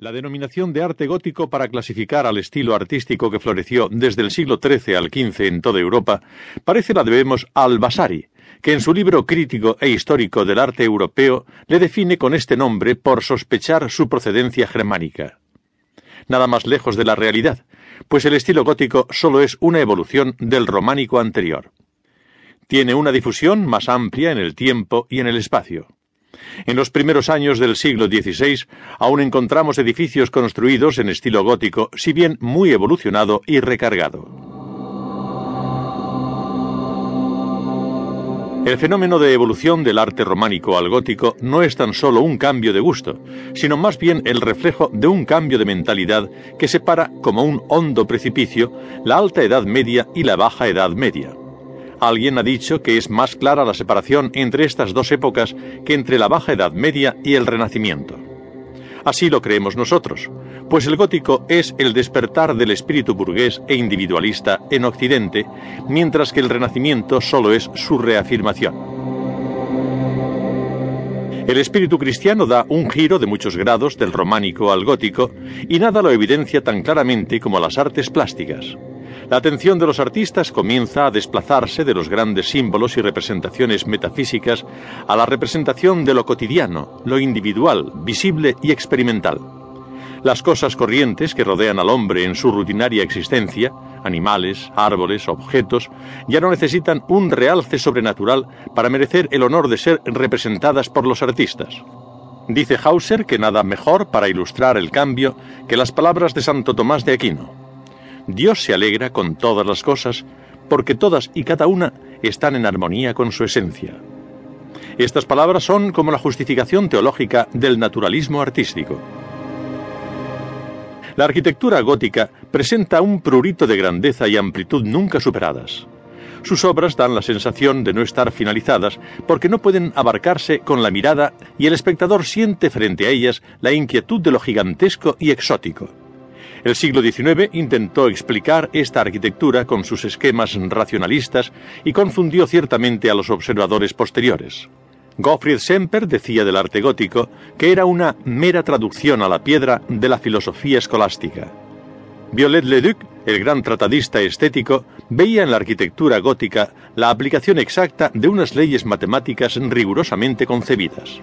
La denominación de arte gótico para clasificar al estilo artístico que floreció desde el siglo XIII al XV en toda Europa parece la debemos al Vasari, que en su libro crítico e histórico del arte europeo le define con este nombre por sospechar su procedencia germánica. Nada más lejos de la realidad, pues el estilo gótico solo es una evolución del románico anterior. Tiene una difusión más amplia en el tiempo y en el espacio. En los primeros años del siglo XVI aún encontramos edificios construidos en estilo gótico, si bien muy evolucionado y recargado. El fenómeno de evolución del arte románico al gótico no es tan solo un cambio de gusto, sino más bien el reflejo de un cambio de mentalidad que separa como un hondo precipicio la alta edad media y la baja edad media. Alguien ha dicho que es más clara la separación entre estas dos épocas que entre la Baja Edad Media y el Renacimiento. Así lo creemos nosotros, pues el gótico es el despertar del espíritu burgués e individualista en Occidente, mientras que el Renacimiento solo es su reafirmación. El espíritu cristiano da un giro de muchos grados del románico al gótico y nada lo evidencia tan claramente como las artes plásticas la atención de los artistas comienza a desplazarse de los grandes símbolos y representaciones metafísicas a la representación de lo cotidiano, lo individual, visible y experimental. Las cosas corrientes que rodean al hombre en su rutinaria existencia, animales, árboles, objetos, ya no necesitan un realce sobrenatural para merecer el honor de ser representadas por los artistas. Dice Hauser que nada mejor para ilustrar el cambio que las palabras de Santo Tomás de Aquino. Dios se alegra con todas las cosas, porque todas y cada una están en armonía con su esencia. Estas palabras son como la justificación teológica del naturalismo artístico. La arquitectura gótica presenta un prurito de grandeza y amplitud nunca superadas. Sus obras dan la sensación de no estar finalizadas porque no pueden abarcarse con la mirada y el espectador siente frente a ellas la inquietud de lo gigantesco y exótico. El siglo XIX intentó explicar esta arquitectura con sus esquemas racionalistas y confundió ciertamente a los observadores posteriores. Gottfried Semper decía del arte gótico que era una mera traducción a la piedra de la filosofía escolástica. Violet Leduc, el gran tratadista estético, veía en la arquitectura gótica la aplicación exacta de unas leyes matemáticas rigurosamente concebidas.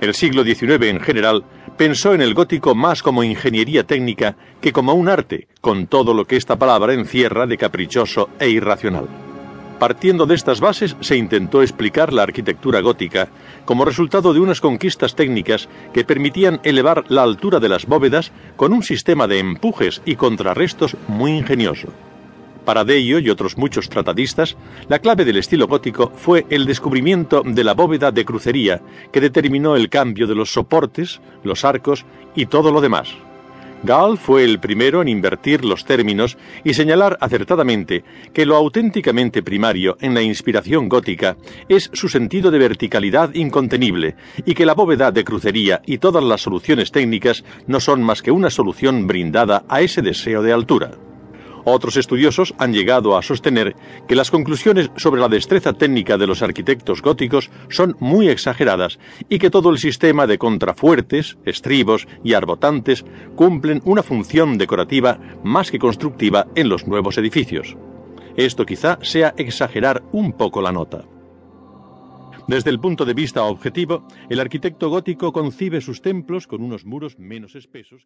El siglo XIX en general pensó en el gótico más como ingeniería técnica que como un arte, con todo lo que esta palabra encierra de caprichoso e irracional. Partiendo de estas bases se intentó explicar la arquitectura gótica como resultado de unas conquistas técnicas que permitían elevar la altura de las bóvedas con un sistema de empujes y contrarrestos muy ingenioso. Para Deio y otros muchos tratadistas, la clave del estilo gótico fue el descubrimiento de la bóveda de crucería que determinó el cambio de los soportes, los arcos y todo lo demás. Gall fue el primero en invertir los términos y señalar acertadamente que lo auténticamente primario en la inspiración gótica es su sentido de verticalidad incontenible y que la bóveda de crucería y todas las soluciones técnicas no son más que una solución brindada a ese deseo de altura. Otros estudiosos han llegado a sostener que las conclusiones sobre la destreza técnica de los arquitectos góticos son muy exageradas y que todo el sistema de contrafuertes, estribos y arbotantes cumplen una función decorativa más que constructiva en los nuevos edificios. Esto quizá sea exagerar un poco la nota. Desde el punto de vista objetivo, el arquitecto gótico concibe sus templos con unos muros menos espesos.